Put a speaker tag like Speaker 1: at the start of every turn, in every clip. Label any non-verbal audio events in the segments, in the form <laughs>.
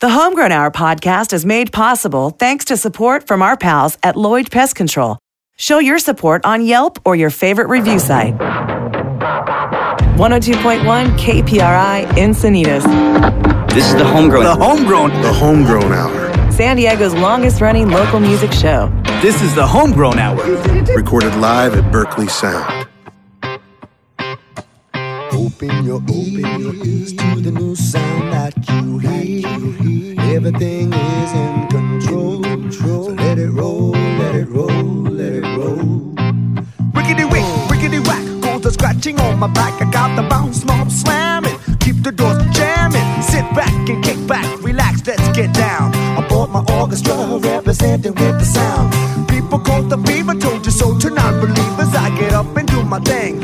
Speaker 1: The Homegrown Hour podcast is made possible thanks to support from our pals at Lloyd Pest Control. Show your support on Yelp or your favorite review site. 102.1 KPRI Encinitas,
Speaker 2: This is the homegrown.
Speaker 3: The homegrown.
Speaker 4: The Homegrown Hour.
Speaker 1: San Diego's longest running local music show.
Speaker 3: This is the homegrown hour.
Speaker 4: Recorded live at Berkeley Sound.
Speaker 5: Open your, open your ears to the new sound that you hear. Everything is in control. So let it roll, let it roll, let it roll. Rickety wick, rickety whack, goes the scratching on my back. I got the bounce, mom slamming. Keep the doors jamming. Sit back and kick back, relax, let's get down. I bought my orchestra representing with the sound. People call the fever, told you so to non-believers. I get up and do my thing.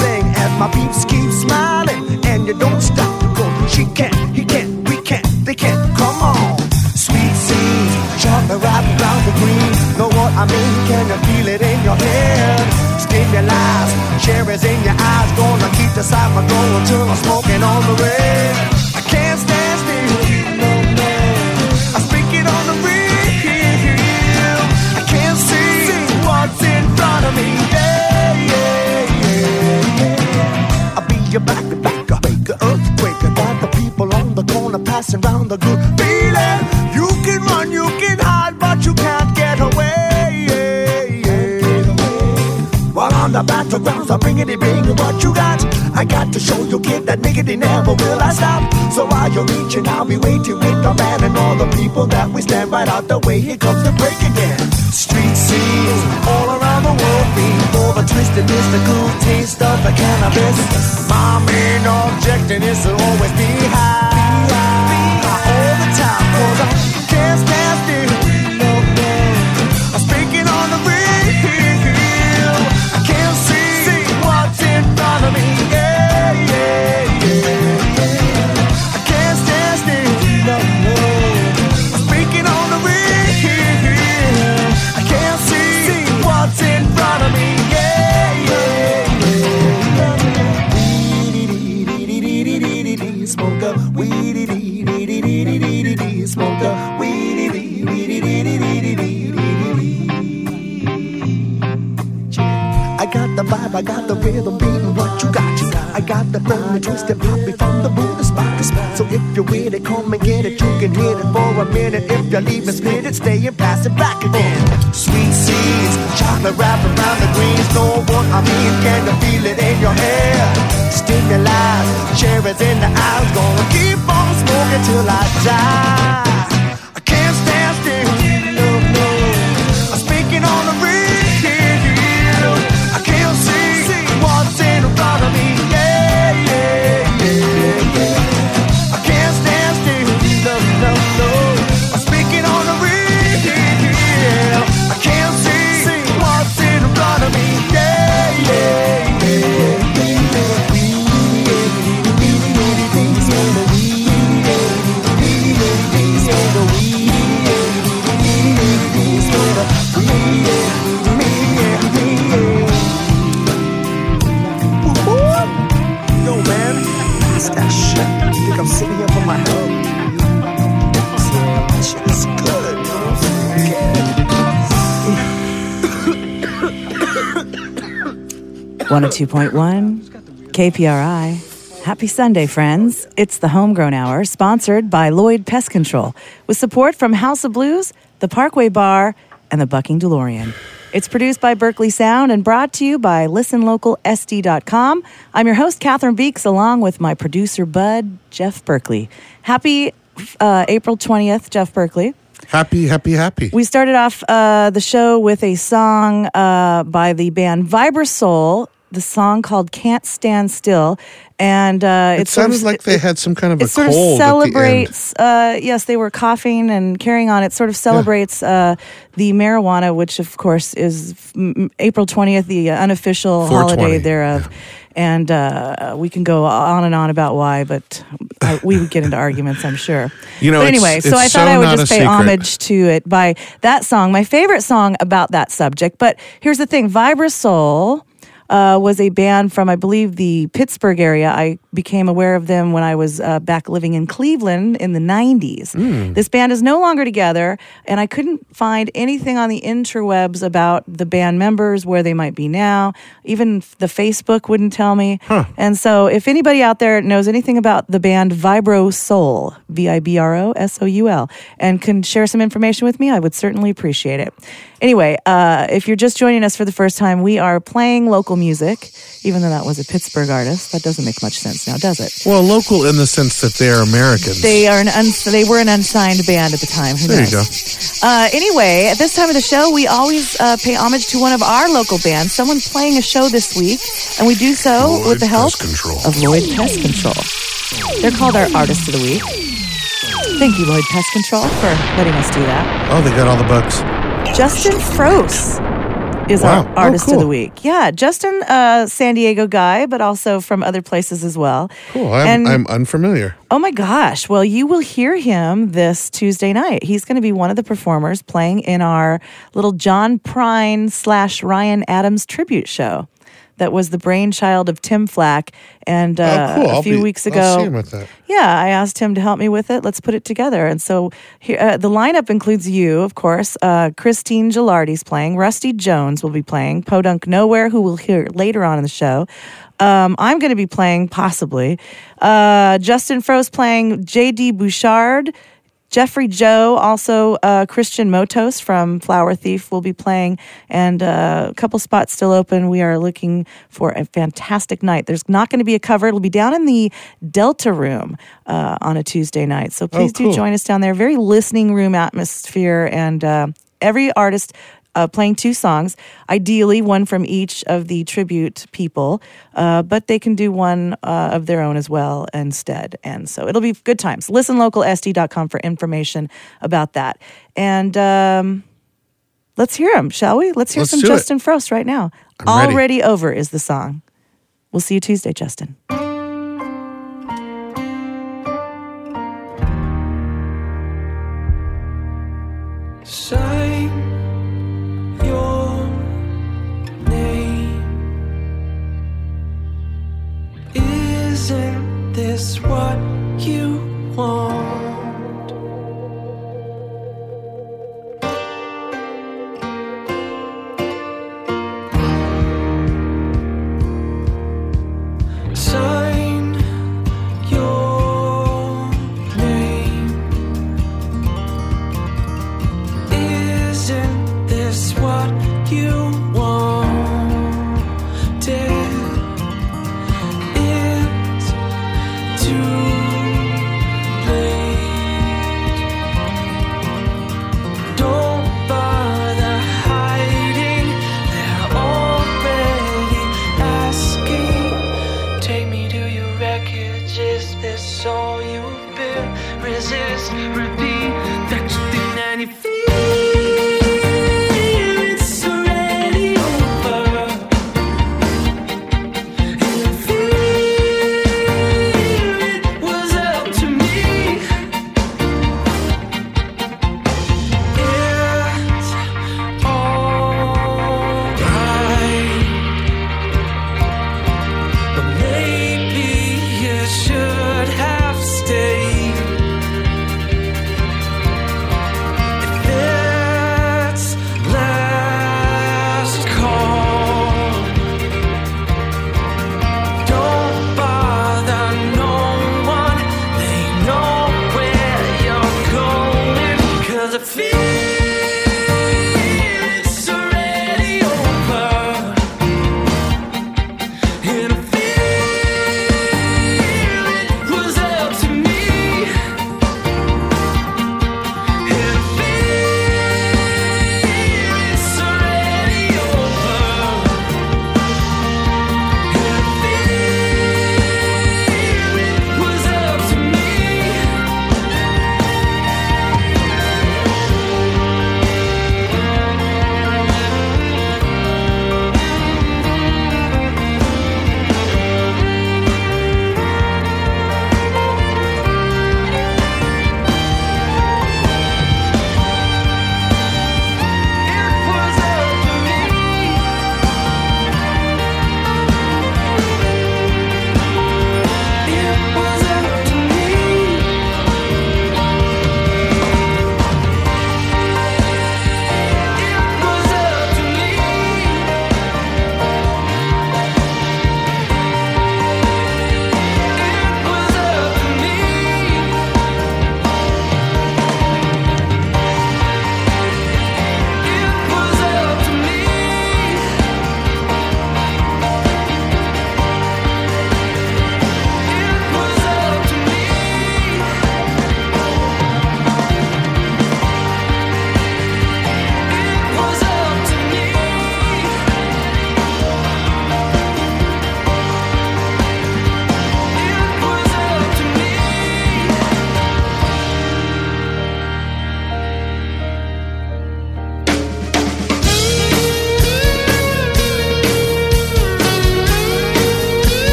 Speaker 5: Sing, and my peeps keep smiling. And you don't stop to go. She can't, he can't, we can't, they can't. Come on. Sweet seeds, chocolate wrapped around the green. Know what I mean? Can you feel it in your head? Stimulus, cherries in your eyes. Gonna keep the cycle going till I'm smoking on the red. Corner passing round the good feeling. You can run, you can hide, but you can't get away. While on the battlegrounds, I'm bringing it, bring what you got. I got to show you, kid, that nigga, they never will I stop. So while you're reaching, I'll be waiting with the band and all the people that we stand right out the way. Here comes the break again. Street scenes all around the world, being the twisted, mystical taste of the cannabis. My main objective is to always be high, high all the time. Cause I can't stand vibe, I got the rhythm beating what you got. You got. I got the and twisted poppy from the to spot. So if you're with it, come and get it. You can hit it for a minute. If you're leaving, split it, stay and pass it back again. Sweet seeds, chocolate wrap around the greens. Know what I mean? Can you feel it in your hair? Stimuli, cherries in the eyes. Gonna keep on smoking till I die.
Speaker 1: 102.1 KPRI. Happy Sunday, friends. It's the Homegrown Hour, sponsored by Lloyd Pest Control, with support from House of Blues, the Parkway Bar, and the Bucking DeLorean. It's produced by Berkeley Sound and brought to you by listenlocalsd.com. I'm your host, Cathryn Beeks, along with my producer, Bud, Jeff Berkeley. Happy uh, April 20th, Jeff Berkeley.
Speaker 4: Happy, happy, happy.
Speaker 1: We started off uh, the show with a song uh, by the band Vibrasoul, the song called "Can't Stand Still," and uh,
Speaker 4: it
Speaker 1: sort
Speaker 4: sounds
Speaker 1: of-
Speaker 4: like they had some kind of
Speaker 1: it
Speaker 4: a
Speaker 1: sort of
Speaker 4: cold
Speaker 1: celebrates. Uh, yes, they were coughing and carrying on. It sort of celebrates uh, the marijuana, which of course is April twentieth, the uh, unofficial holiday thereof. And uh, we can go on and on about why, but I, we would get into arguments, I'm sure.
Speaker 4: You know,
Speaker 1: but
Speaker 4: it's-
Speaker 1: anyway, so I thought
Speaker 4: so
Speaker 1: I would just pay
Speaker 4: secret.
Speaker 1: homage to it by that song, my favorite song about that subject. But here's the thing Vibrasoul uh, was a band from, I believe, the Pittsburgh area. I became aware of them when I was uh, back living in Cleveland in the 90s. This band is no longer together, and I couldn't find anything on the interwebs about the band members, where they might be now. Even the Facebook wouldn't tell me. And so, if anybody out there knows anything about the band Vibro Soul, V I B R O S O U L, and can share some information with me, I would certainly appreciate it. Anyway, uh, if you're just joining us for the first time, we are playing local music, even though that was a Pittsburgh artist. That doesn't make much sense now, does it?
Speaker 4: Well, local in the sense that they're Americans.
Speaker 1: They are an uns- they were an unsigned band at the time. Who
Speaker 4: There you go.
Speaker 1: Uh, anyway, at this time of the show, we always uh, pay homage to one of our local bands. Someone playing a show this week, and we do so
Speaker 4: Lloyd
Speaker 1: with the help of Lloyd Pest Control. They're called our Artist of the Week. Thank you, Lloyd Pest Control, for letting us do that.
Speaker 4: Oh, they got all the bugs.
Speaker 1: Justin Froese is
Speaker 4: Wow.
Speaker 1: our
Speaker 4: Oh,
Speaker 1: Artist of the Week. Yeah, Justin, uh, San Diego guy, but also from other places as well.
Speaker 4: Cool. I'm,
Speaker 1: And-
Speaker 4: I'm unfamiliar.
Speaker 1: Oh my gosh. Well, you will hear him this Tuesday night. He's going to be one of the performers playing in our little John Prine slash Ryan Adams tribute show. That was the brainchild of Tim Flack. And uh,
Speaker 4: oh, cool.
Speaker 1: a few
Speaker 4: be-
Speaker 1: weeks ago,
Speaker 4: see him at that.
Speaker 1: yeah, I asked him to help me with it. Let's put it together. And so here, uh, the lineup includes you, of course. Uh, Christine Gilardi's playing. Rusty Jones will be playing. Podunk Nowhere, who we'll hear later on in the show. Um, I'm going to be playing, possibly. Uh, Justin Froese playing J.D. Bouchard. Jeffrey Joe, also uh, Christian Motos from Flower Thief, will be playing, and uh, a couple spots still open. We are looking for a fantastic night. There's not going to be a cover; it'll be down in the Delta Room uh, on a Tuesday night. So please
Speaker 4: cool.
Speaker 1: do join us down there. Very listening room atmosphere, and uh, every artist uh, playing two songs, ideally one from each of the tribute people, uh, but they can do one uh, of their own as well instead. And so it'll be good times. Listen ListenLocalSD.com for information about that. And um, let's hear them, shall we? Let's hear
Speaker 4: Let's
Speaker 1: some
Speaker 4: do it.
Speaker 1: Justin Frost right now.
Speaker 4: I'm ready.
Speaker 1: Already Over is the song. We'll see you Tuesday, Justin.
Speaker 6: Sign this what you want?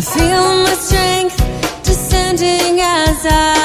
Speaker 6: I feel
Speaker 7: my strength descending as I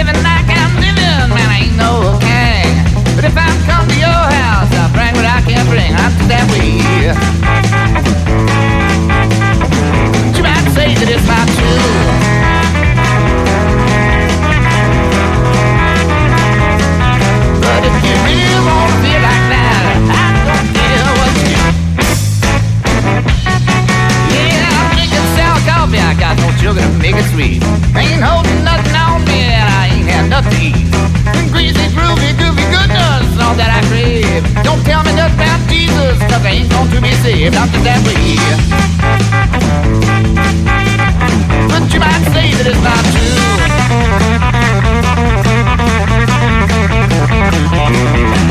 Speaker 8: living like I'm living, man, I ain't no king. But if I come to your house, I bring what I can bring. I'm that way. You might say that it's not true. But if you really wanna feel like that, I don't care what you do. Yeah, I'm drinking sour coffee. I got no sugar to make it sweet. things gonna be saved after that way. But you might say that it's not true.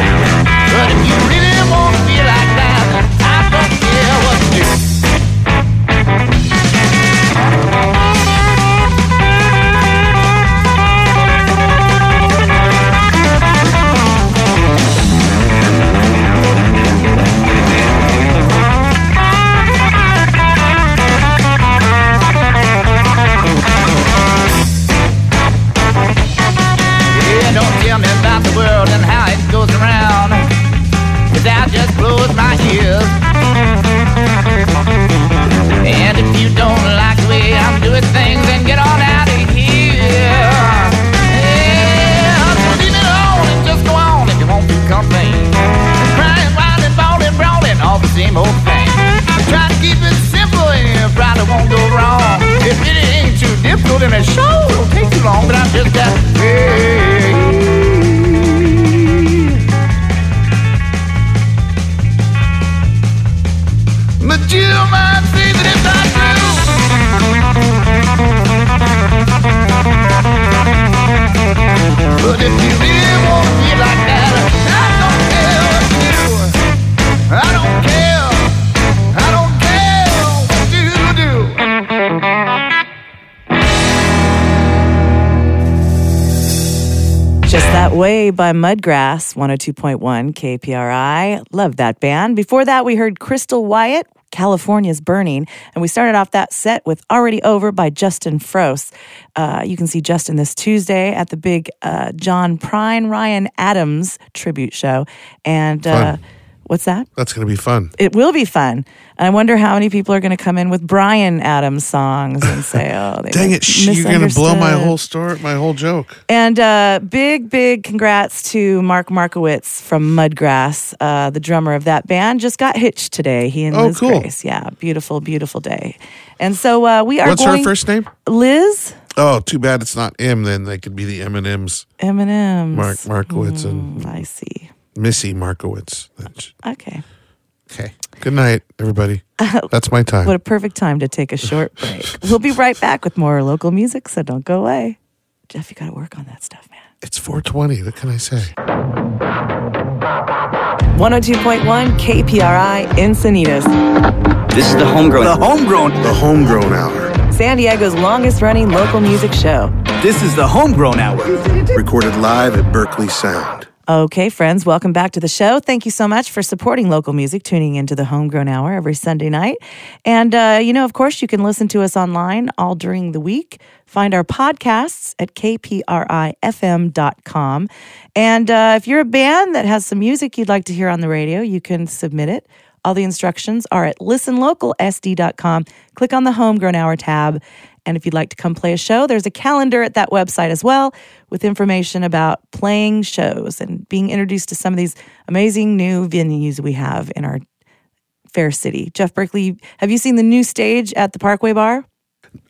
Speaker 1: Mm. By Mudgrass, 102.1 KPRI. Love that band. Before that, we heard Crystal Wyatt, California's Burning. And we started off that set with Already Over by Justin Frost. Uh, you can see Justin this Tuesday at the big uh, John Prine Ryan Adams tribute show. And uh. What's that?
Speaker 4: That's going to be fun.
Speaker 1: It will be fun. And I wonder how many people are going to come in with Bryan Adams songs and say, <laughs> oh,
Speaker 4: Dang it! You're going to blow my whole story, my whole joke.
Speaker 1: And uh, big, big congrats to Mark Markowitz from Mudgrass, uh, the drummer of that band. Just got hitched today. He and
Speaker 4: Oh,
Speaker 1: Liz
Speaker 4: cool.
Speaker 1: Grace. Yeah, beautiful, beautiful day. And so uh, we are
Speaker 4: What's
Speaker 1: going.
Speaker 4: her first name?
Speaker 1: Liz
Speaker 4: Oh, too bad it's not M. Then they could be the M and M's.
Speaker 1: M and M's.
Speaker 4: Mark Markowitz and
Speaker 1: I see.
Speaker 4: Missy Markowitz.
Speaker 1: Okay.
Speaker 4: Okay. Good night, everybody. <laughs> That's my time.
Speaker 1: What a perfect time to take a short break. <laughs> we'll be right back with more local music, so don't go away. Jeff, you got to work on that stuff, man.
Speaker 4: It's 420. What can I say?
Speaker 1: 102.1 KPRI Encinitas,
Speaker 2: This is the homegrown.
Speaker 3: The homegrown.
Speaker 4: The Homegrown Hour.
Speaker 1: San Diego's longest running local music show.
Speaker 3: This is the homegrown hour.
Speaker 4: Recorded live at Berkeley Sound.
Speaker 1: Okay, friends, welcome back to the show. Thank you so much for supporting local music, tuning into the Homegrown Hour every Sunday night. And, uh, you know, of course, you can listen to us online all during the week. Find our podcasts at kprifm.com. And uh, if you're a band that has some music you'd like to hear on the radio, you can submit it. All the instructions are at listenlocalsd.com. Click on the Homegrown Hour tab. And if you'd like to come play a show, there's a calendar at that website as well with information about playing shows and being introduced to some of these amazing new venues we have in our fair city. Jeff Berkeley, have you seen the new stage at the Parkway Bar?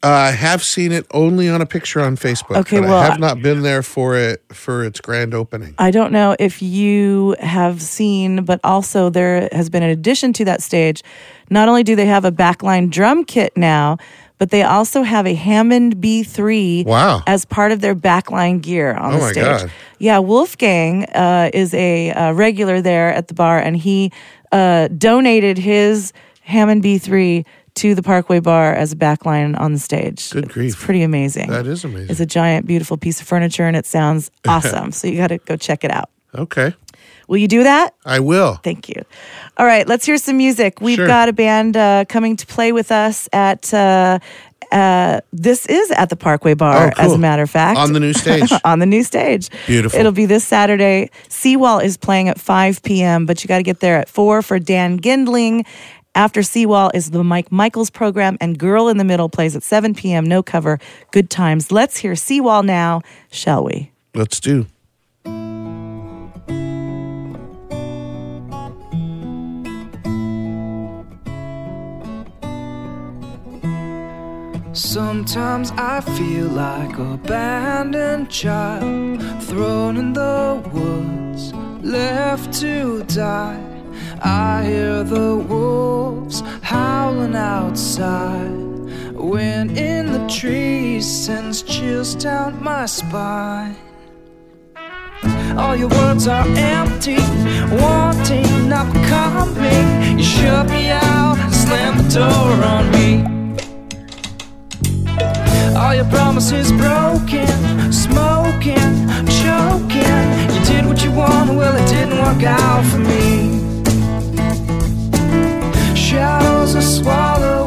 Speaker 4: Uh, I have seen it only on a picture on Facebook.
Speaker 1: Okay, well,
Speaker 4: I
Speaker 1: I-
Speaker 4: have not been there for it for its grand opening.
Speaker 1: I don't know if you have seen, but also there has been an addition to that stage. Not only do they have a backline drum kit now, but they also have a Hammond B3
Speaker 4: Wow.
Speaker 1: as part of their backline gear on
Speaker 4: Oh
Speaker 1: the
Speaker 4: my
Speaker 1: stage.
Speaker 4: God.
Speaker 1: Yeah, Wolfgang uh, is a uh, regular there at the bar, and he uh, donated his Hammond B3 to the Parkway Bar as a backline on the stage.
Speaker 4: Good grief.
Speaker 1: It's pretty amazing.
Speaker 4: That is amazing.
Speaker 1: It's a giant, beautiful piece of furniture, and it sounds <laughs> awesome. so you got to go check it out.
Speaker 4: Okay,
Speaker 1: Will you do that?
Speaker 4: I will.
Speaker 1: Thank you. All right, let's hear some music. We've
Speaker 4: Sure.
Speaker 1: got a band uh, coming to play with us at. Uh, uh, this is at the Parkway Bar,
Speaker 4: Oh, cool.
Speaker 1: as a matter of fact.
Speaker 4: On the new stage. <laughs>
Speaker 1: on the new stage.
Speaker 4: Beautiful.
Speaker 1: It'll be this Saturday. Seawall is playing at 5 p.m., but you got to get there at 4 for Dan Gindling. After Seawall is the Mike Michaels program, and Girl in the Middle plays at 7 p.m. No cover. Good times. Let's hear Seawall now, shall we?
Speaker 4: Let's do.
Speaker 6: Sometimes I feel like a abandoned child thrown in the woods, left to die. I hear the wolves howling outside. Wind in the trees sends chills down my spine. All your words are empty, wanting, not coming. You shut me out, slam the door on me. All your promises broken, smoking, choking. You did what you wanted, well, it didn't work out for me. Shadows are swallowing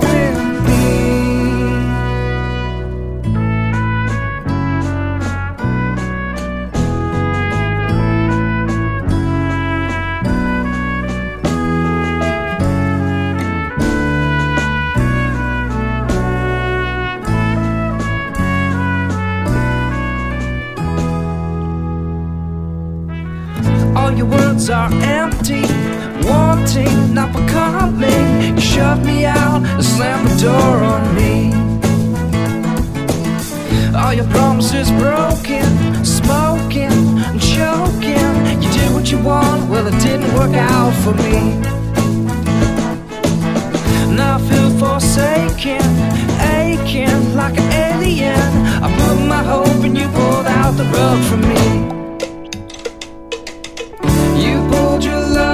Speaker 6: are empty, wanting, not becoming. You shoved me out and slammed the door on me. All your promises broken, smoking, and choking. You did what you want, well, it didn't work out for me. Now I feel forsaken, aching like an alien. I put my hope and you pulled out the
Speaker 9: rug from me your love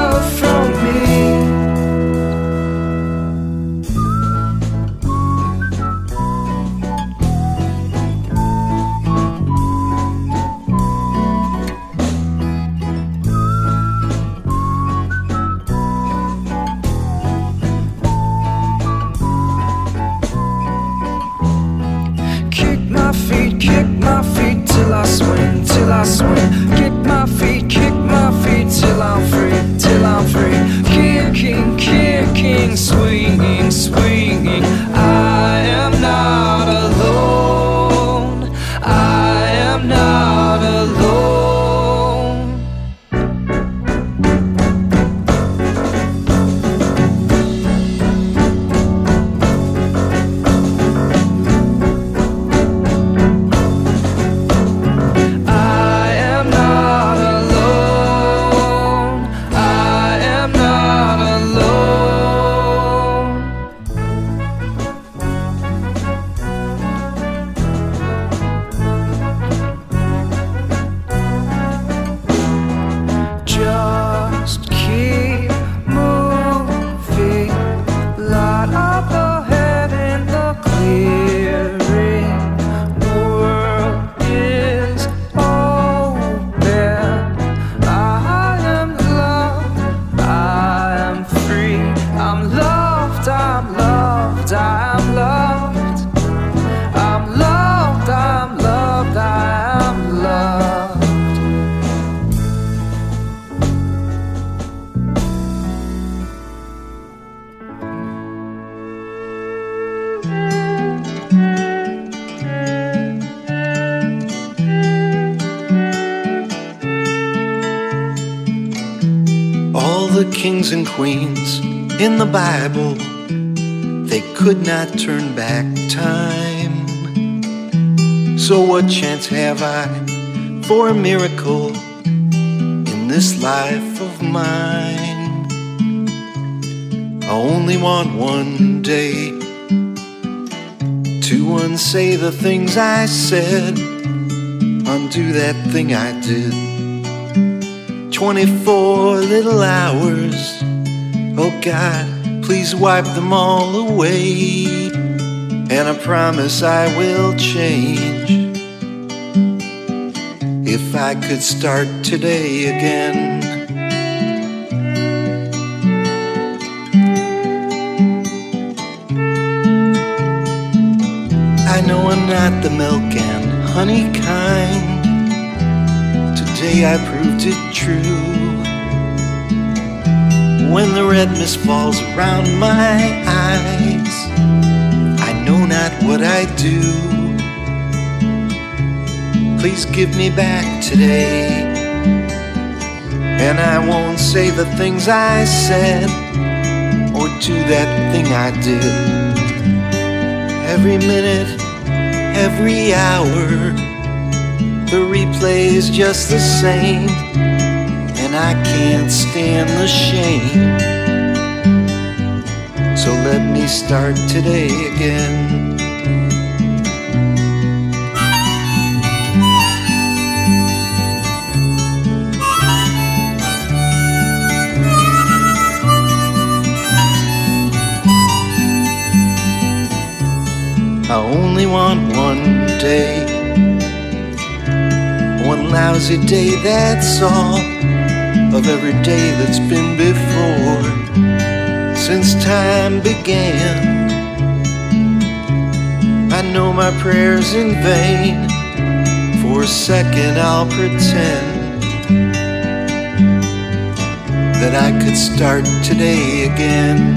Speaker 9: turn back time. So, what chance have I for a miracle in this life of mine? I only want one day to unsay the things I said, undo that thing I did. 24 little hours. Oh God, please wipe them all away. And I promise I will change. If I could start today again. I know I'm not the milk and honey kind. Today I proved it true. When the red mist falls around my eyes, not what I do. Please give me back today, and I won't say the things I said or do that thing I did. Every minute, every hour. The replay is just the same, and I can't stand the shame. So let me start today again. I only want one day one lousy day, that's all of every day that's been before since time began. I know my prayers in vain. For a second, I'll pretend that I could start today again.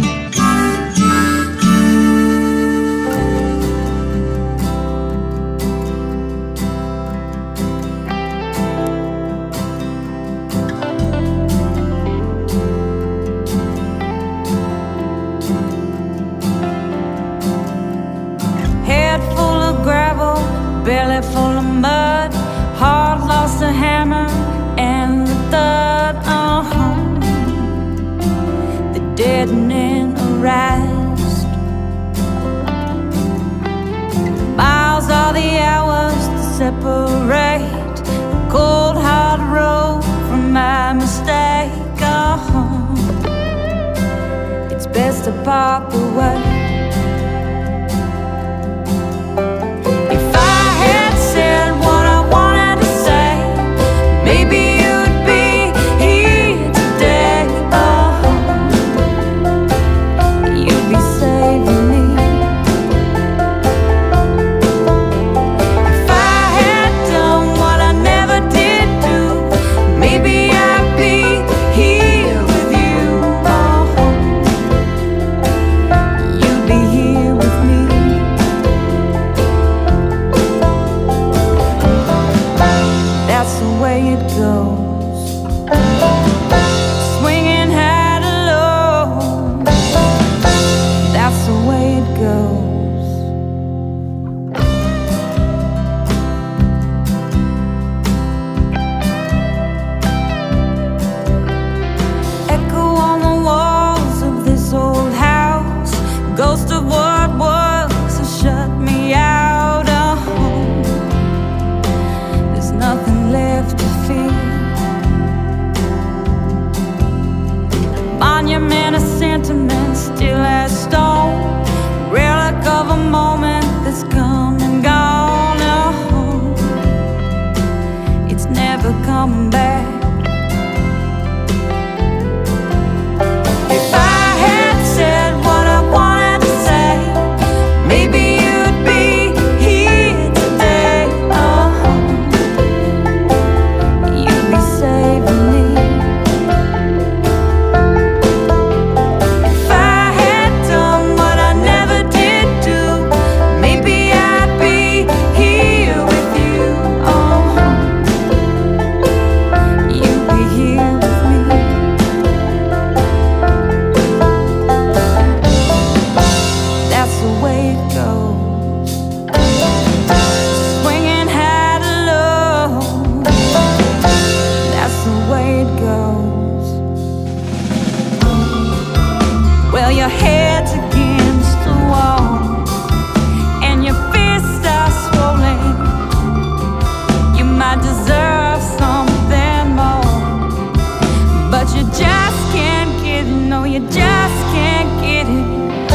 Speaker 7: You just can't get it.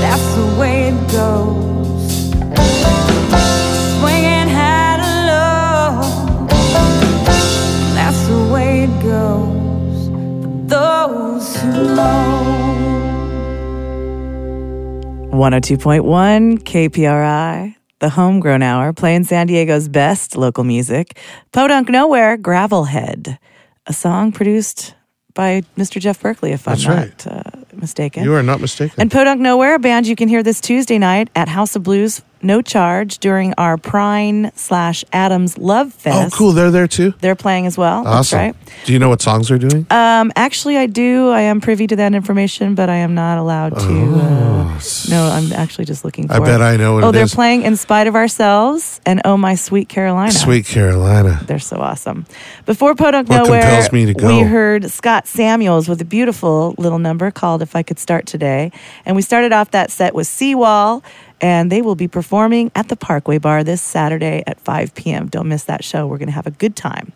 Speaker 7: That's the way it goes. That's the way it goes. Those who know.
Speaker 1: 102.1 KPRI, the homegrown hour, playing San Diego's best local music. Podunk Nowhere, Gravelhead, a song produced by Mr. Jeff Berkeley, if I'm
Speaker 4: That's
Speaker 1: not
Speaker 4: right.
Speaker 1: uh, mistaken.
Speaker 4: You are not mistaken.
Speaker 1: And Podunk Nowhere, a band you can hear this Tuesday night at House of Blues, no charge, during our Prine slash Adams Love Fest.
Speaker 4: oh, cool. They're there too.
Speaker 1: They're playing as well.
Speaker 4: Awesome.
Speaker 1: right.
Speaker 4: Do you know what songs they're doing?
Speaker 1: Um, actually, I do. I am privy to that information, but I am not allowed to. Uh, no, I'm actually just looking for
Speaker 4: Oh, I bet
Speaker 1: it.
Speaker 4: I know what
Speaker 1: oh,
Speaker 4: it
Speaker 1: they're
Speaker 4: is.
Speaker 1: playing In Spite of Ourselves and Oh My Sweet Carolina.
Speaker 4: Sweet Carolina.
Speaker 1: They're so awesome. Before Podunk
Speaker 4: What
Speaker 1: Nowhere,
Speaker 4: compels me to go?
Speaker 1: we heard Scott Samuels with a beautiful little number called If I Could Start Today. And we started off that set with Seawall, and they will be performing at the Parkway Bar this Saturday at 5 p.m. Don't miss that show. We're going to have a good time.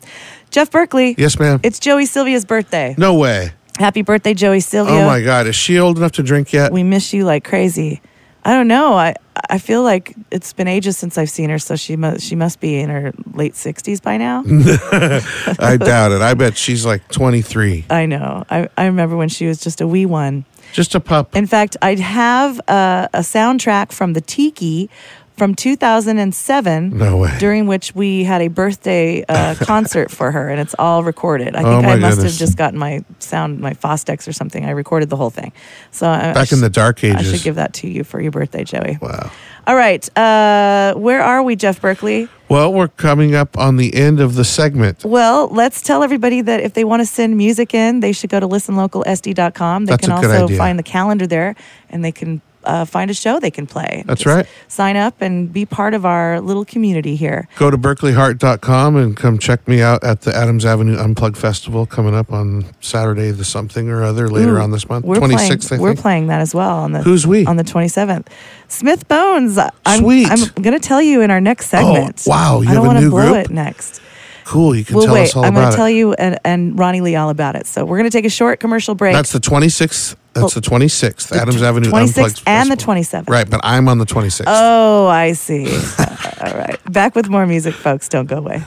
Speaker 1: Jeff Berkeley.
Speaker 4: Yes, ma'am.
Speaker 1: It's Joey Sylvia's birthday.
Speaker 4: No way.
Speaker 1: Happy birthday, Joey Sylvia.
Speaker 4: Oh my God. Is she old enough to drink yet?
Speaker 1: We miss you like crazy. I don't know. I I feel like it's been ages since I've seen her, so she must she must be in her late sixties by now. <laughs>
Speaker 4: I doubt it. I bet she's like 23.
Speaker 1: I know. I, I remember when she was just a wee one.
Speaker 4: Just a pup.
Speaker 1: In fact, I'd have a, a soundtrack from the Tiki from 2007.
Speaker 4: No way.
Speaker 1: During which we had a birthday uh, <laughs> concert for her, and it's all recorded. I
Speaker 4: Oh,
Speaker 1: think
Speaker 4: my
Speaker 1: I must
Speaker 4: goodness.
Speaker 1: have just gotten my sound, my Fostex or something. I recorded the whole thing. So I, I
Speaker 4: Back in the dark ages, I
Speaker 1: should give that to you for your birthday, Joey.
Speaker 4: Wow.
Speaker 1: All right. Uh, where are we, Jeff Berkeley?
Speaker 4: Well, we're coming up on the end of the segment.
Speaker 1: Well, let's tell everybody that if they want to send music in, they should go to listenlocalsd.com. They
Speaker 4: That's
Speaker 1: can
Speaker 4: a good
Speaker 1: also
Speaker 4: idea.
Speaker 1: find the calendar there and they can uh, find a show they can play.
Speaker 4: That's
Speaker 1: Just
Speaker 4: right.
Speaker 1: Sign up and be part of our little community here.
Speaker 4: Go to berkeleyheart.com and come check me out at the Adams Avenue Unplugged Festival coming up on Saturday, the something or other later
Speaker 1: Ooh,
Speaker 4: on this month.
Speaker 1: We're
Speaker 4: 26th,
Speaker 1: playing,
Speaker 4: I think.
Speaker 1: We're playing that as well on the
Speaker 4: Who's we?
Speaker 1: on the 27th. Smith Bones. I'm,
Speaker 4: Sweet.
Speaker 1: I'm going to tell you in our next segment.
Speaker 4: wow, you
Speaker 1: I
Speaker 4: have
Speaker 1: don't wanna blow
Speaker 4: group?
Speaker 1: it next.
Speaker 4: Cool. You can
Speaker 1: Well,
Speaker 4: tell
Speaker 1: wait.
Speaker 4: us all about it.
Speaker 1: I'm going to tell you and, and Ronnie Lee all about it. So we're going to take a short commercial break.
Speaker 4: That's the 26th. That's the 26th.
Speaker 1: The
Speaker 4: Adams
Speaker 1: tw-
Speaker 4: Avenue
Speaker 1: 26th
Speaker 4: Unplugged
Speaker 1: and the 27th.
Speaker 4: Right, but I'm on the 26th.
Speaker 1: Oh, I see. <laughs> <laughs> all right. Back with more music, folks. Don't go away.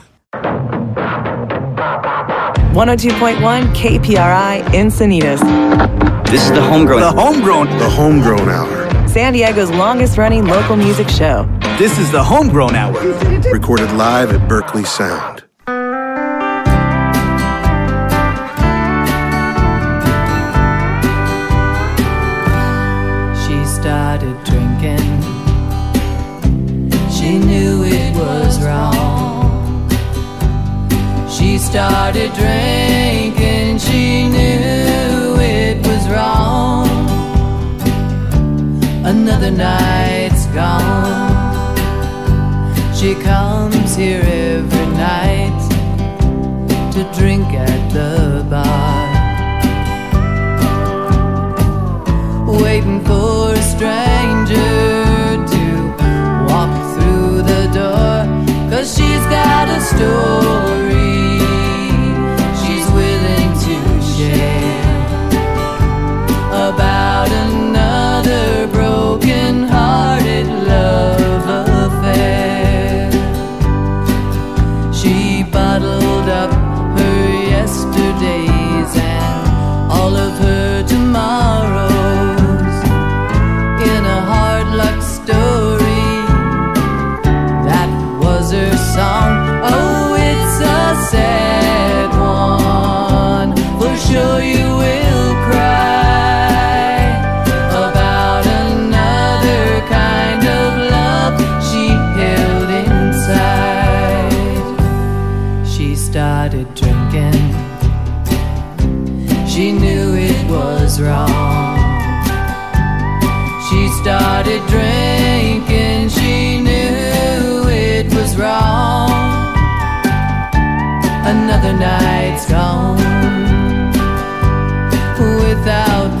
Speaker 1: 102.1 KPRI Encinitas,
Speaker 2: This is the homegrown.
Speaker 3: The homegrown.
Speaker 4: the Homegrown Hour.
Speaker 1: San Diego's longest running local music show.
Speaker 3: This is the homegrown hour.
Speaker 4: Recorded live at Berkeley Sound.
Speaker 10: Started drinking. She knew it was wrong. Another night's gone. She comes here every night to drink at the bar. waiting for a stranger to walk through the door. Cause she's got a story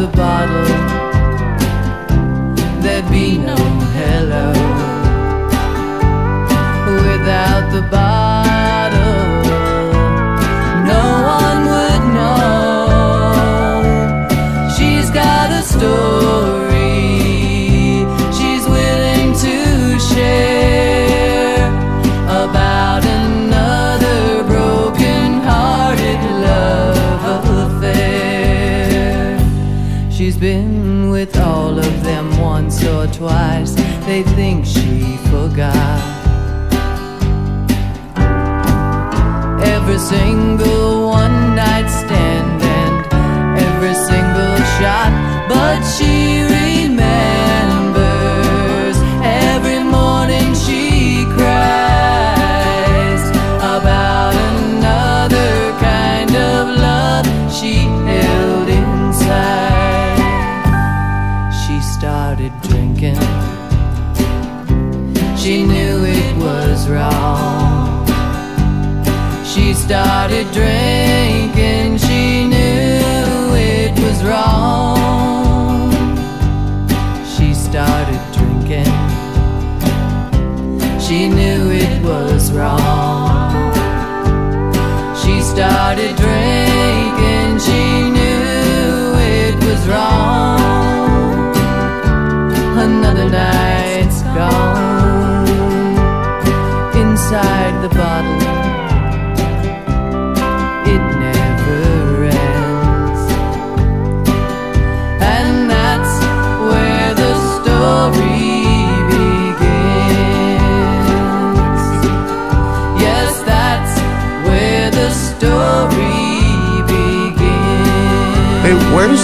Speaker 10: the bottle.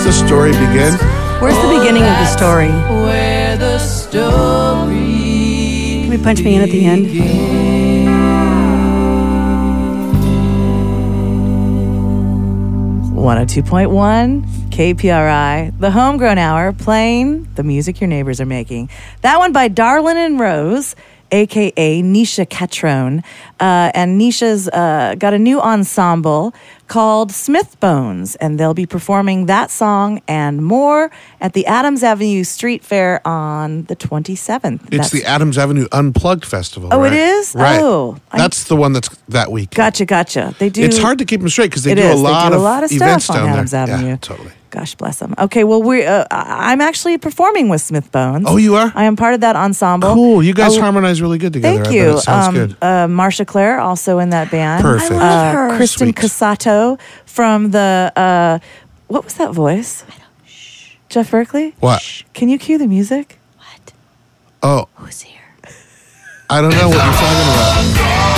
Speaker 10: The story
Speaker 4: begin?
Speaker 11: Where's the beginning of the story?
Speaker 10: Where the story
Speaker 11: Can we punch me in at the end?
Speaker 1: 102.1 KPRI, the Homegrown Hour, playing the music your neighbors are making. That one by Darlin and Rose. Aka Nisha Catrone. Uh, and Nisha's uh, got a new ensemble called Smith Bones, and they'll be performing that song and more at the Adams Avenue Street Fair on the 27th.
Speaker 4: It's
Speaker 1: That's-
Speaker 4: the Adams Avenue Unplugged Festival.
Speaker 1: Oh, it
Speaker 4: right?
Speaker 1: is?
Speaker 4: Right.
Speaker 1: Oh, I-
Speaker 4: that's the one that's that week.
Speaker 1: Gotcha, gotcha. They do.
Speaker 4: It's hard to keep them straight because they
Speaker 1: It
Speaker 4: do a
Speaker 1: They
Speaker 4: lot
Speaker 1: do a
Speaker 4: of
Speaker 1: lot of
Speaker 4: events
Speaker 1: stuff on
Speaker 4: down
Speaker 1: Adams
Speaker 4: there.
Speaker 1: Avenue.
Speaker 4: Yeah, totally.
Speaker 1: Gosh bless them. Okay, well, we uh, I- I'm actually performing with Smith Bones.
Speaker 4: Oh, you are?
Speaker 1: I am part of that ensemble.
Speaker 4: Cool. You guys
Speaker 1: Oh,
Speaker 4: harmonize really good together.
Speaker 1: Thank
Speaker 4: I bet
Speaker 1: you.
Speaker 4: It sounds
Speaker 1: um,
Speaker 4: good.
Speaker 1: Uh, Marsha Clare also in that band.
Speaker 4: Perfect. I love
Speaker 1: Uh,
Speaker 11: her.
Speaker 1: Kristen
Speaker 4: Sweet.
Speaker 1: Cusato from the uh, what was that voice? Jeff Berkeley.
Speaker 4: What?
Speaker 1: Can you cue the music? What?
Speaker 4: Oh,
Speaker 11: Who's here?
Speaker 4: I don't know what you're talking about.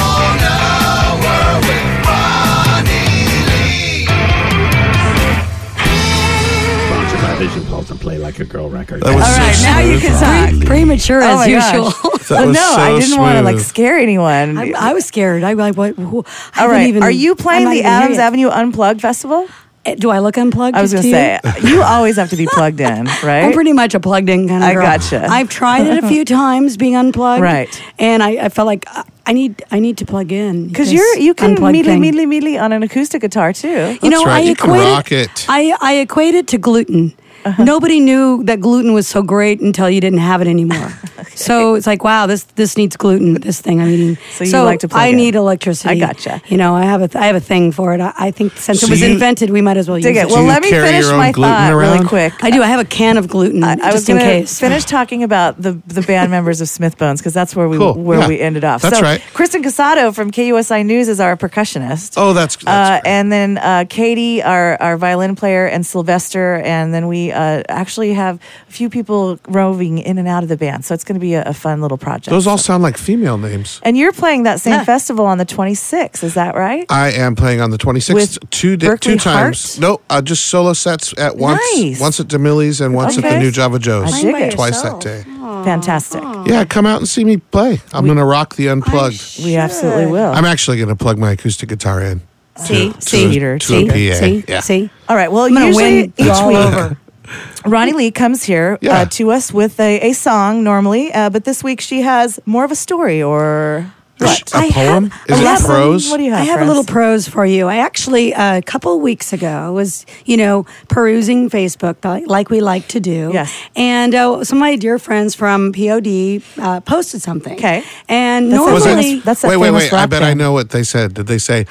Speaker 12: Sponsored by and Play Like a Girl record.
Speaker 4: That was
Speaker 1: All
Speaker 4: so
Speaker 1: right, now you can talk.
Speaker 11: Premature
Speaker 1: Oh
Speaker 11: as
Speaker 1: my
Speaker 11: usual.
Speaker 4: That
Speaker 1: Well, <laughs>
Speaker 4: was
Speaker 1: no,
Speaker 4: so
Speaker 1: I didn't want to like scare anyone.
Speaker 11: I, I was scared. I like what? who- I
Speaker 1: All
Speaker 11: even-
Speaker 1: Are you playing the Adams. Avenue Unplugged Festival?
Speaker 11: Eh, Do I look unplugged?
Speaker 1: I was going
Speaker 11: to
Speaker 1: to say you always have to be plugged in, <laughs> right?
Speaker 11: I'm pretty much a plugged in kind of
Speaker 1: I gotcha.
Speaker 11: I've tried it a few <laughs> times being unplugged.
Speaker 1: Right.
Speaker 11: And I, I felt like I need I need to plug in.
Speaker 1: Because you're you can
Speaker 11: unplugged
Speaker 1: meedly
Speaker 11: thing.
Speaker 1: meedly meedly on an acoustic guitar too.
Speaker 11: You know,
Speaker 4: right.
Speaker 11: I
Speaker 4: You can
Speaker 11: equate
Speaker 4: rock it.
Speaker 11: I, I equate it to gluten.
Speaker 1: Uh-huh.
Speaker 11: Nobody knew that gluten was so great until you didn't have it anymore. <laughs> So it's like, wow, this this needs gluten. This thing I'm eating. <laughs>
Speaker 1: So you like to plug
Speaker 11: I
Speaker 1: in.
Speaker 11: need electricity.
Speaker 1: I gotcha.
Speaker 11: You know, I have a th- I have a thing for it. I, I think since
Speaker 4: So
Speaker 11: it was
Speaker 4: you-
Speaker 11: invented, we might as well
Speaker 1: Dig
Speaker 11: use
Speaker 1: it.
Speaker 11: it.
Speaker 1: Well, let me finish my
Speaker 4: gluten
Speaker 1: thought really quick.
Speaker 11: I do. I have a can of gluten
Speaker 1: I, I was
Speaker 11: just in
Speaker 1: going to
Speaker 11: case.
Speaker 1: finish talking about the the band <laughs> members of Smith Bones because that's where we
Speaker 4: Cool.
Speaker 1: where
Speaker 4: Yeah.
Speaker 1: we ended off.
Speaker 4: That's
Speaker 1: so
Speaker 4: right.
Speaker 1: Kristen Cusato from KUSI News is our percussionist.
Speaker 4: Oh, that's, that's
Speaker 1: uh,
Speaker 4: great.
Speaker 1: and then uh, Katie, our, our violin player, and Sylvester, and then we uh, actually have a few people roving in and out of the band. So it's going to be a, a fun little project.
Speaker 4: Those all sound like female names.
Speaker 1: and you're playing that same
Speaker 11: Yeah.
Speaker 1: festival on the 26th, is that right?
Speaker 4: I am playing on the 26th
Speaker 1: With
Speaker 4: two di-
Speaker 1: Berkeley
Speaker 4: two times.
Speaker 1: Heart?
Speaker 4: No, uh, just solo sets at once.
Speaker 1: Nice.
Speaker 4: Once at DiMille's and once at the New Java Joe's.
Speaker 1: I dig it.
Speaker 4: Twice that day.
Speaker 1: Fantastic.
Speaker 4: Yeah, come out and see me play. I'm going to rock the unplugged.
Speaker 1: We absolutely will.
Speaker 4: I'm actually going to plug my acoustic guitar in.
Speaker 11: see,
Speaker 4: to,
Speaker 11: see,
Speaker 4: to, to
Speaker 11: see,
Speaker 4: a PA.
Speaker 11: see,
Speaker 4: yeah.
Speaker 11: see.
Speaker 1: All right. Well,
Speaker 11: I'm gonna
Speaker 1: usually
Speaker 11: win you
Speaker 1: each
Speaker 11: all
Speaker 1: week,
Speaker 11: over.
Speaker 1: Ronnie Lee comes here
Speaker 4: Yeah.
Speaker 1: uh, to us with a, a song normally, uh, but this week she has more of a story or
Speaker 4: What?
Speaker 11: I
Speaker 4: A poem?
Speaker 11: have-
Speaker 4: Is
Speaker 11: I
Speaker 4: it
Speaker 11: have-
Speaker 4: prose?
Speaker 1: What do you have?
Speaker 11: I have
Speaker 1: for
Speaker 11: a little prose for you. I actually uh, a couple weeks ago was you know perusing Facebook like, like we like to do.
Speaker 1: Yes.
Speaker 11: And uh, some of my dear friends from POD uh, posted something.
Speaker 1: Okay.
Speaker 11: And
Speaker 1: That's that
Speaker 11: normally,
Speaker 1: famous- that's that
Speaker 4: wait, wait, wait. I
Speaker 1: rock
Speaker 4: bet I know what they said. Did they say,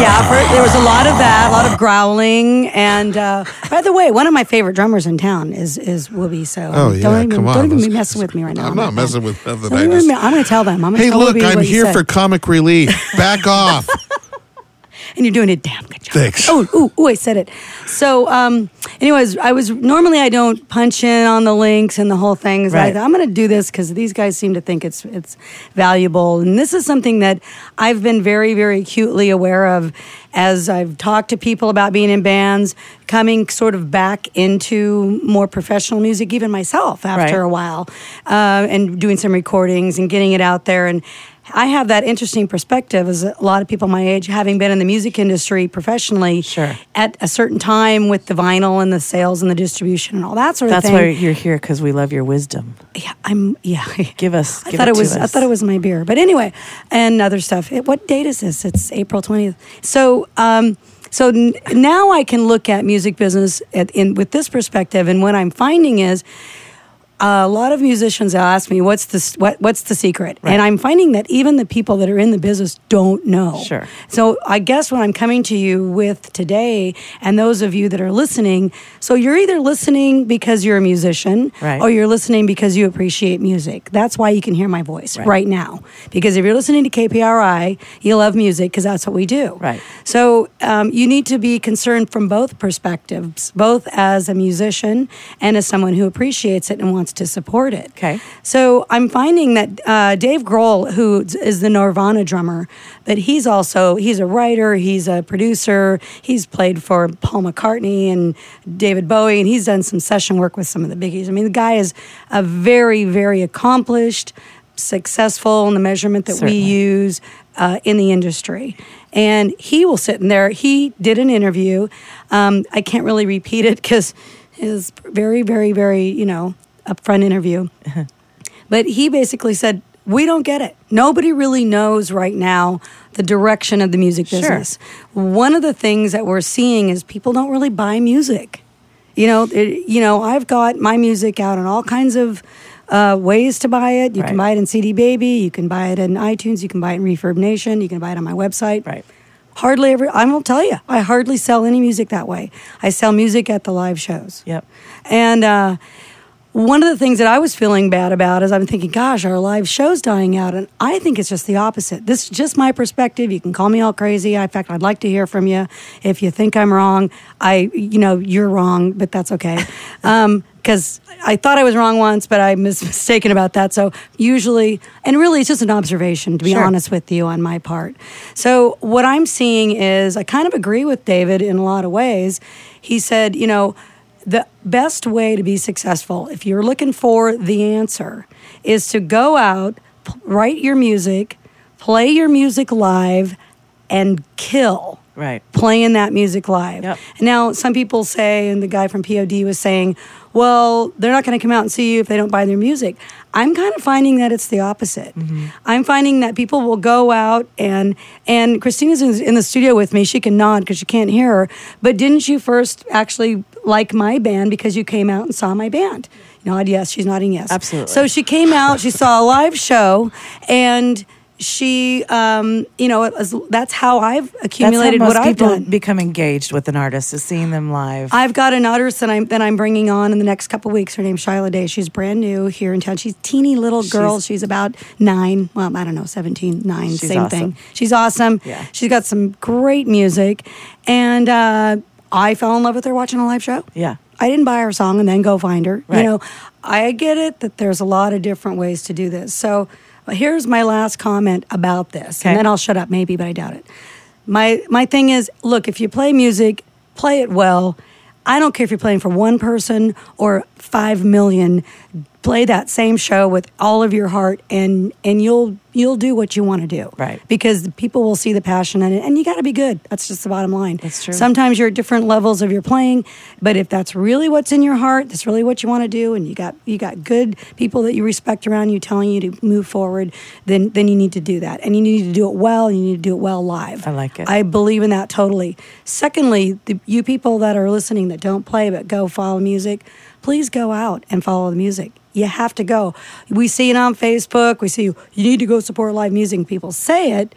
Speaker 11: yeah, for, there was a lot of that, a lot of growling. And uh, by the way, one of my favorite drummers in town is is Whoopi. So
Speaker 4: Oh, yeah,
Speaker 11: don't even don't even be messing with me right now.
Speaker 4: I'm not messing with nothing.
Speaker 11: Don't
Speaker 4: I
Speaker 11: even-
Speaker 4: just,
Speaker 11: I'm going to tell them. I'm
Speaker 4: hey,
Speaker 11: tell
Speaker 4: look,
Speaker 11: Whoopi
Speaker 4: I'm here for comic relief. Back <laughs> off.
Speaker 11: And you're doing a damn good job.
Speaker 4: Thanks.
Speaker 11: Oh, ooh, ooh, I said it. So, um, anyways, I was normally I don't punch in on the links and the whole thing.
Speaker 1: Right.
Speaker 11: I, I'm going to do this because these guys seem to think it's it's valuable, and this is something that I've been very, very acutely aware of as I've talked to people about being in bands, coming sort of back into more professional music, even myself after
Speaker 1: Right.
Speaker 11: a while, uh, and doing some recordings and getting it out there and. I have that interesting perspective as a lot of people my age, having been in the music industry professionally
Speaker 1: Sure.
Speaker 11: at a certain time with the vinyl and the sales and the distribution and all that sort of thing.
Speaker 1: That's why you're here because we love your wisdom.
Speaker 11: yeah, I'm yeah. <laughs>
Speaker 1: Give us.
Speaker 11: I
Speaker 1: give
Speaker 11: thought
Speaker 1: it
Speaker 11: it was I thought it was my beer, but anyway, and other stuff. It, what date is this? It's April twentieth. So. Um, so n- now I can look at music business at, in with this perspective, and what I'm finding is a lot of musicians ask me, "What's the what, What's the secret?"
Speaker 1: Right.
Speaker 11: And I'm finding that even the people that are in the business don't know.
Speaker 1: Sure.
Speaker 11: So I guess what I'm coming to you with today, and those of you that are listening, so you're either listening because you're a musician,
Speaker 1: Right.
Speaker 11: or you're listening because you appreciate music. That's why you can hear my voice
Speaker 1: Right.
Speaker 11: right, now. Because if you're listening to KPRI, you love music because that's what we do.
Speaker 1: Right.
Speaker 11: So um, you need to be concerned from both perspectives, both as a musician and as someone who appreciates it and wants to support it.
Speaker 1: Okay.
Speaker 11: So I'm finding that uh, Dave Grohl, who is the Nirvana drummer, that he's also he's a writer, he's a producer, he's played for Paul McCartney and David Bowie, and he's done some session work with some of the biggies. I mean, the guy is a very, very accomplished, successful in the measurement that
Speaker 1: Certainly.
Speaker 11: we use uh, in the industry. And he will sit in there. He did an interview. Um, I can't really repeat it because it's very, very, very, you know, upfront interview. But he basically said, we don't get it. Nobody really knows right now the direction of the music
Speaker 1: Sure.
Speaker 11: business. One of the things that we're seeing is people don't really buy music. You know, it, you know, I've got my music out in all kinds of uh, ways to buy it. You can buy it in CD Baby, you can buy it in iTunes, you can buy it in ReverbNation, you can buy it on my website.
Speaker 1: Right.
Speaker 11: Hardly ever. I won't tell you, I hardly sell any music that way. I sell music at the live shows.
Speaker 1: Yep.
Speaker 11: And uh, one of the things that I was feeling bad about is I'm thinking, gosh, our live show's dying out. And I think it's just the opposite. This is just my perspective. You can call me all crazy. In fact, I'd like to hear from you. If you think I'm wrong, I, you know, you're wrong, but that's okay. <laughs> Um, because I thought I was wrong once, but I was mistaken about that. So usually, and really, it's just an observation, to be
Speaker 1: Sure.
Speaker 11: honest with you, on my part. So what I'm seeing is I kind of agree with David in a lot of ways. He said, you know, the best way to be successful, if you're looking for the answer, is to go out, p- write your music, play your music live, and kill
Speaker 1: Right.
Speaker 11: playing that music live.
Speaker 1: Yep.
Speaker 11: Now, some people say, and the guy from POD was saying, well, they're not going to come out and see you if they don't buy their music. I'm kind of finding that it's the opposite. Mm-hmm. I'm finding that people will go out and and Christina's in, in the studio with me. She can nod because you can't hear her. But didn't you first actually like my band because you came out and saw my band? Nod yes. She's nodding yes.
Speaker 1: Absolutely.
Speaker 11: So she came out. She saw a live show and. She, um, you know, was, that's how I've accumulated
Speaker 1: That's
Speaker 11: what
Speaker 1: how most
Speaker 11: I've
Speaker 1: people
Speaker 11: done.
Speaker 1: become engaged with an artist is seeing them live.
Speaker 11: I've got an artist that I'm that I'm bringing on in the next couple weeks. Her name's Shyla Day. She's brand new here in town. She's teeny little girl.
Speaker 1: She's-
Speaker 11: She's, about nine. Well, I don't know, 17, nine, same
Speaker 1: awesome.
Speaker 11: thing. She's awesome.
Speaker 1: Yeah.
Speaker 11: She's got some great music, and uh, I fell in love with her watching a live show.
Speaker 1: yeah.
Speaker 11: I didn't buy her song and then go find her.
Speaker 1: Right.
Speaker 11: You know, I get it that there's a lot of different ways to do this. So but here's my last comment about this,
Speaker 1: Okay.
Speaker 11: and then I'll shut up maybe, but I doubt it. My my thing is, look, if you play music, play it well. I don't care if you're playing for one person or five million. Play that same show with all of your heart, and and you'll you'll do what you want to do.
Speaker 1: Right.
Speaker 11: Because people will see the passion in it, and you got to be good. That's just the bottom line.
Speaker 1: That's true.
Speaker 11: Sometimes you're at different levels of your playing, but if that's really what's in your heart, that's really what you want to do, and you got you got good people that you respect around you telling you to move forward, then then you need to do that, and you need to do it well, and you need to do it well live.
Speaker 1: I like it.
Speaker 11: I believe in that totally. Secondly, the, you people that are listening that don't play but go follow music, please go out and follow the music. You have to go. We see it on Facebook. We see you need to go support live music. People say it,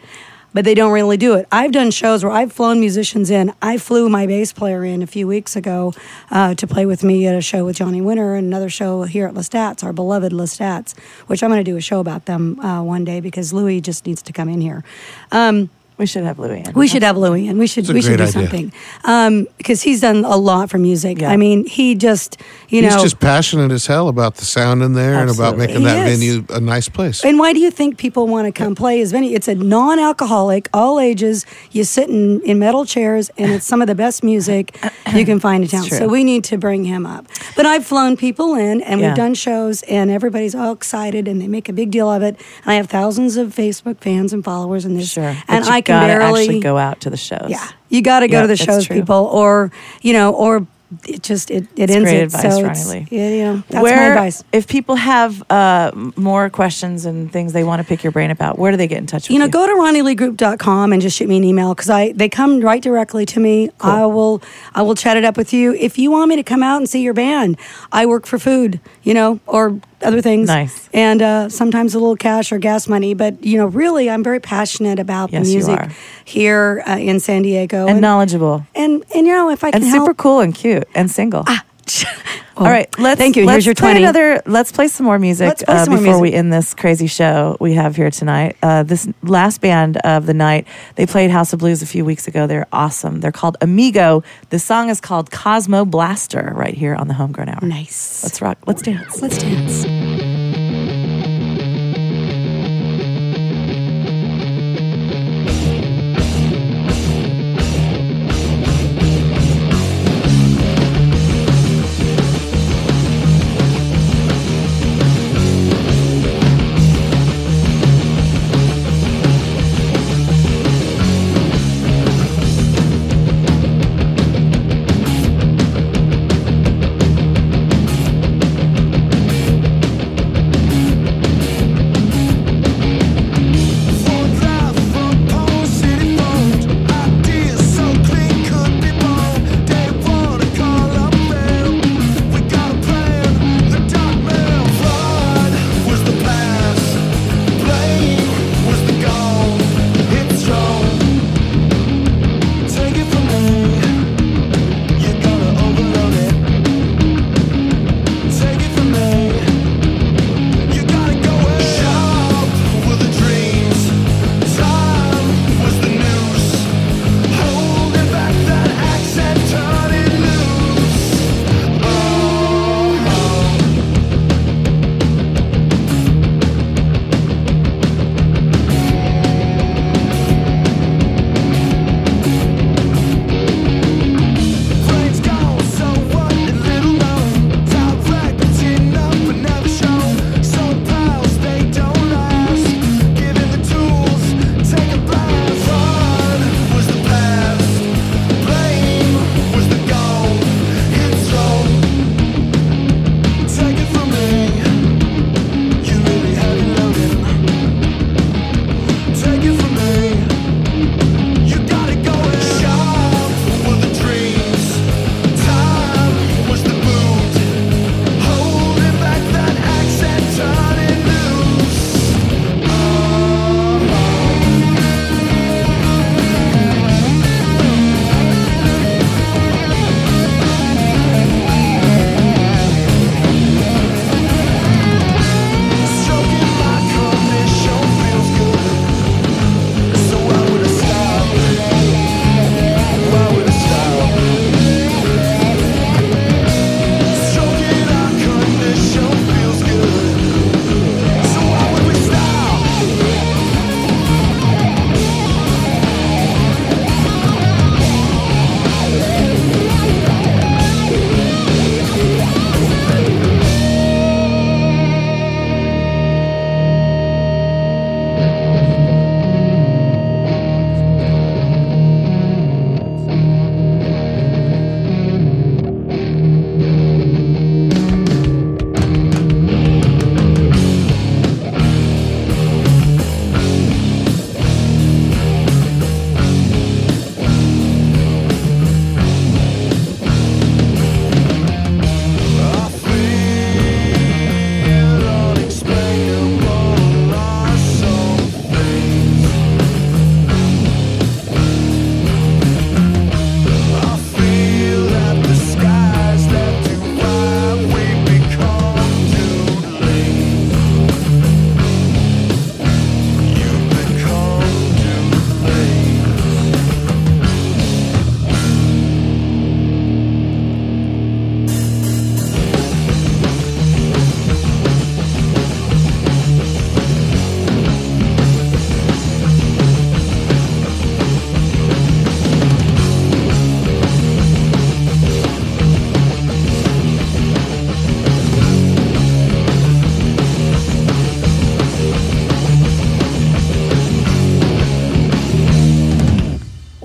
Speaker 11: but they don't really do it. I've done shows where I've flown musicians in. I flew my bass player in a few weeks ago uh, to play with me at a show with Johnny Winter and another show here at Lestats, our beloved Lestats, which I'm going to do a show about them uh, one day because Louis just needs to come in here. Um,
Speaker 1: We should have Louis in.
Speaker 11: we should have Louis in. We should we should do
Speaker 4: idea.
Speaker 11: something um, because he's done a lot for music.
Speaker 1: Yeah.
Speaker 11: I mean, he just you
Speaker 4: He's
Speaker 11: know.
Speaker 4: just passionate as hell about the sound in there and about making
Speaker 11: He
Speaker 4: that
Speaker 11: is.
Speaker 4: venue a nice place.
Speaker 11: and why do you think people want to come play his venue? It's a non-alcoholic, all ages. You sit in, in metal chairs, and it's some of the best music <coughs> you can find in town. So we need to bring him up. But I've flown people in, and
Speaker 1: Yeah.
Speaker 11: we've done shows, and everybody's all excited, and they make a big deal of it. And I have thousands of Facebook fans and followers, and this,
Speaker 1: Sure.
Speaker 11: and I can
Speaker 1: gotta actually go out to the shows.
Speaker 11: Yeah, you got to go to the shows, people, or you know, or it just it, it
Speaker 1: It's
Speaker 11: ends
Speaker 1: great
Speaker 11: it.
Speaker 1: advice,
Speaker 11: so
Speaker 1: Ronnie Lee.
Speaker 11: yeah, you know, that's
Speaker 1: where,
Speaker 11: my advice.
Speaker 1: If people have uh, more questions and things they want to pick your brain about, where do they get in touch with
Speaker 11: You
Speaker 1: you?
Speaker 11: know, go to ronnieleegroup.com and just shoot me an email because I they come right directly to me. I will I will chat it up with you. If you want me to come out and see your band, I work for food, you know, or other things.
Speaker 1: Nice.
Speaker 11: And uh, sometimes a little cash or gas money, but you know, really, I'm very passionate about
Speaker 1: Yes,
Speaker 11: the music here uh, in San Diego.
Speaker 1: and knowledgeable
Speaker 11: and and you know, if I can
Speaker 1: and
Speaker 11: help,
Speaker 1: super cool and cute and single. <laughs>
Speaker 11: Well,
Speaker 1: All right, let's
Speaker 11: thank you.
Speaker 1: Let's
Speaker 11: Here's your
Speaker 1: play
Speaker 11: 20.
Speaker 1: another. Let's play some more music
Speaker 11: Let's play
Speaker 1: uh,
Speaker 11: some more
Speaker 1: before we end this crazy show we have here tonight. Uh, this last band of the night, they played House of Blues a few weeks ago. They're awesome. They're called Amigo. The song is called Cosmo Blaster. Right here on the Homegrown Hour.
Speaker 11: Nice.
Speaker 1: Let's rock. Let's dance.
Speaker 11: Let's dance.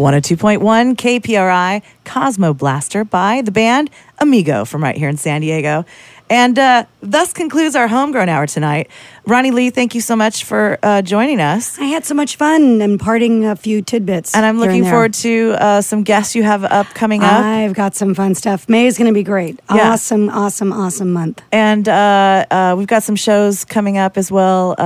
Speaker 1: 102.1 KPRI Cosmo Blaster by the band Amigo from right here in San Diego. And uh, thus concludes our homegrown hour tonight. Ronnie Lee, thank you so much for uh, joining us.
Speaker 11: I had so much fun imparting a few tidbits.
Speaker 1: And I'm looking
Speaker 11: there.
Speaker 1: forward to uh, some guests you have up coming up.
Speaker 11: I've got some fun stuff. May is going to be great.
Speaker 1: Yeah.
Speaker 11: Awesome, awesome, awesome month.
Speaker 1: And uh, uh, we've got some shows coming up as well. Uh,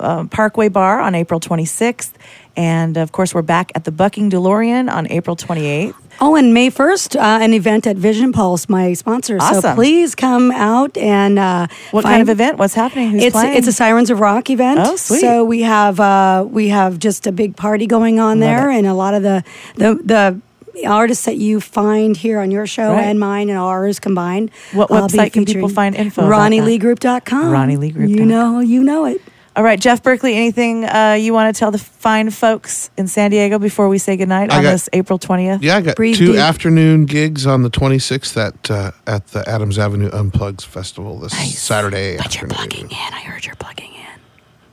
Speaker 1: uh, Parkway Bar on April 26th. And of course, we're back at the Bucking DeLorean on April 28th.
Speaker 11: Oh, and May 1st, uh, an event at Vision Pulse, my sponsor. So please come out and. Uh,
Speaker 1: What kind of event? What's happening? Who's
Speaker 11: it's
Speaker 1: playing?
Speaker 11: it's a Sirens of Rock event.
Speaker 1: Oh, sweet.
Speaker 11: So we have uh, we have just a big party going on
Speaker 1: Love
Speaker 11: there,
Speaker 1: it.
Speaker 11: and a lot of the the the artists that you find here on your show
Speaker 1: Right.
Speaker 11: and mine and ours combined.
Speaker 1: What
Speaker 11: I'll
Speaker 1: website can people find info?
Speaker 11: RonnieLeeGroup.com.
Speaker 1: RonnieLeeGroup.com.
Speaker 11: You know, you know it.
Speaker 1: All right, Jeff Berkeley, anything uh, you want to tell the fine folks in San Diego before we say goodnight
Speaker 4: I
Speaker 1: on
Speaker 4: got-
Speaker 1: this April 20th?
Speaker 4: Yeah, I got
Speaker 11: Breathe
Speaker 4: two
Speaker 11: deep.
Speaker 4: afternoon gigs on the 26th at uh, at the Adams Avenue Unplugs Festival this Saturday
Speaker 11: But you're plugging in. I heard you're plugging in.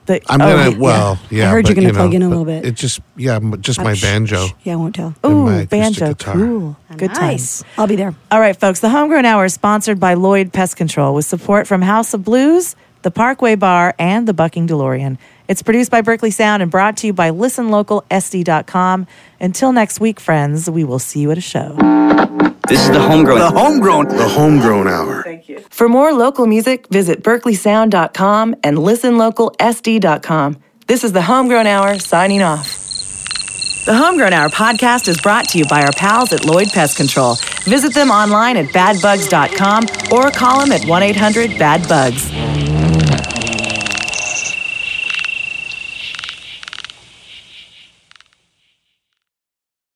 Speaker 1: The-
Speaker 4: I'm
Speaker 1: oh,
Speaker 4: gonna well, yeah.
Speaker 11: I heard you're gonna
Speaker 4: you know,
Speaker 11: plug in a little bit.
Speaker 4: It just yeah, m- just my
Speaker 11: Shh,
Speaker 4: banjo.
Speaker 11: shh. Yeah, I won't tell.
Speaker 4: and
Speaker 1: Ooh, banjo.
Speaker 4: guitar.
Speaker 1: Cool. Good
Speaker 11: nice.
Speaker 1: times.
Speaker 11: I'll be there.
Speaker 1: All right, folks. The Homegrown Hour is sponsored by Lloyd Pest Control with support from House of Blues, the Parkway Bar, and the Bucking DeLorean. It's produced by Berkeley Sound and brought to you by ListenLocalSD.com. Until next week, friends, we will see you at a show.
Speaker 2: This is the homegrown.
Speaker 3: The homegrown.
Speaker 4: The homegrown hour. Thank you.
Speaker 1: For more local music, visit berkeleysound.com and listenlocalsd.com. This is the Homegrown Hour signing off. The Homegrown Hour podcast is brought to you by our pals at Lloyd Pest Control. Visit them online at badbugs.com or call them at 1 800 BAD BUGS.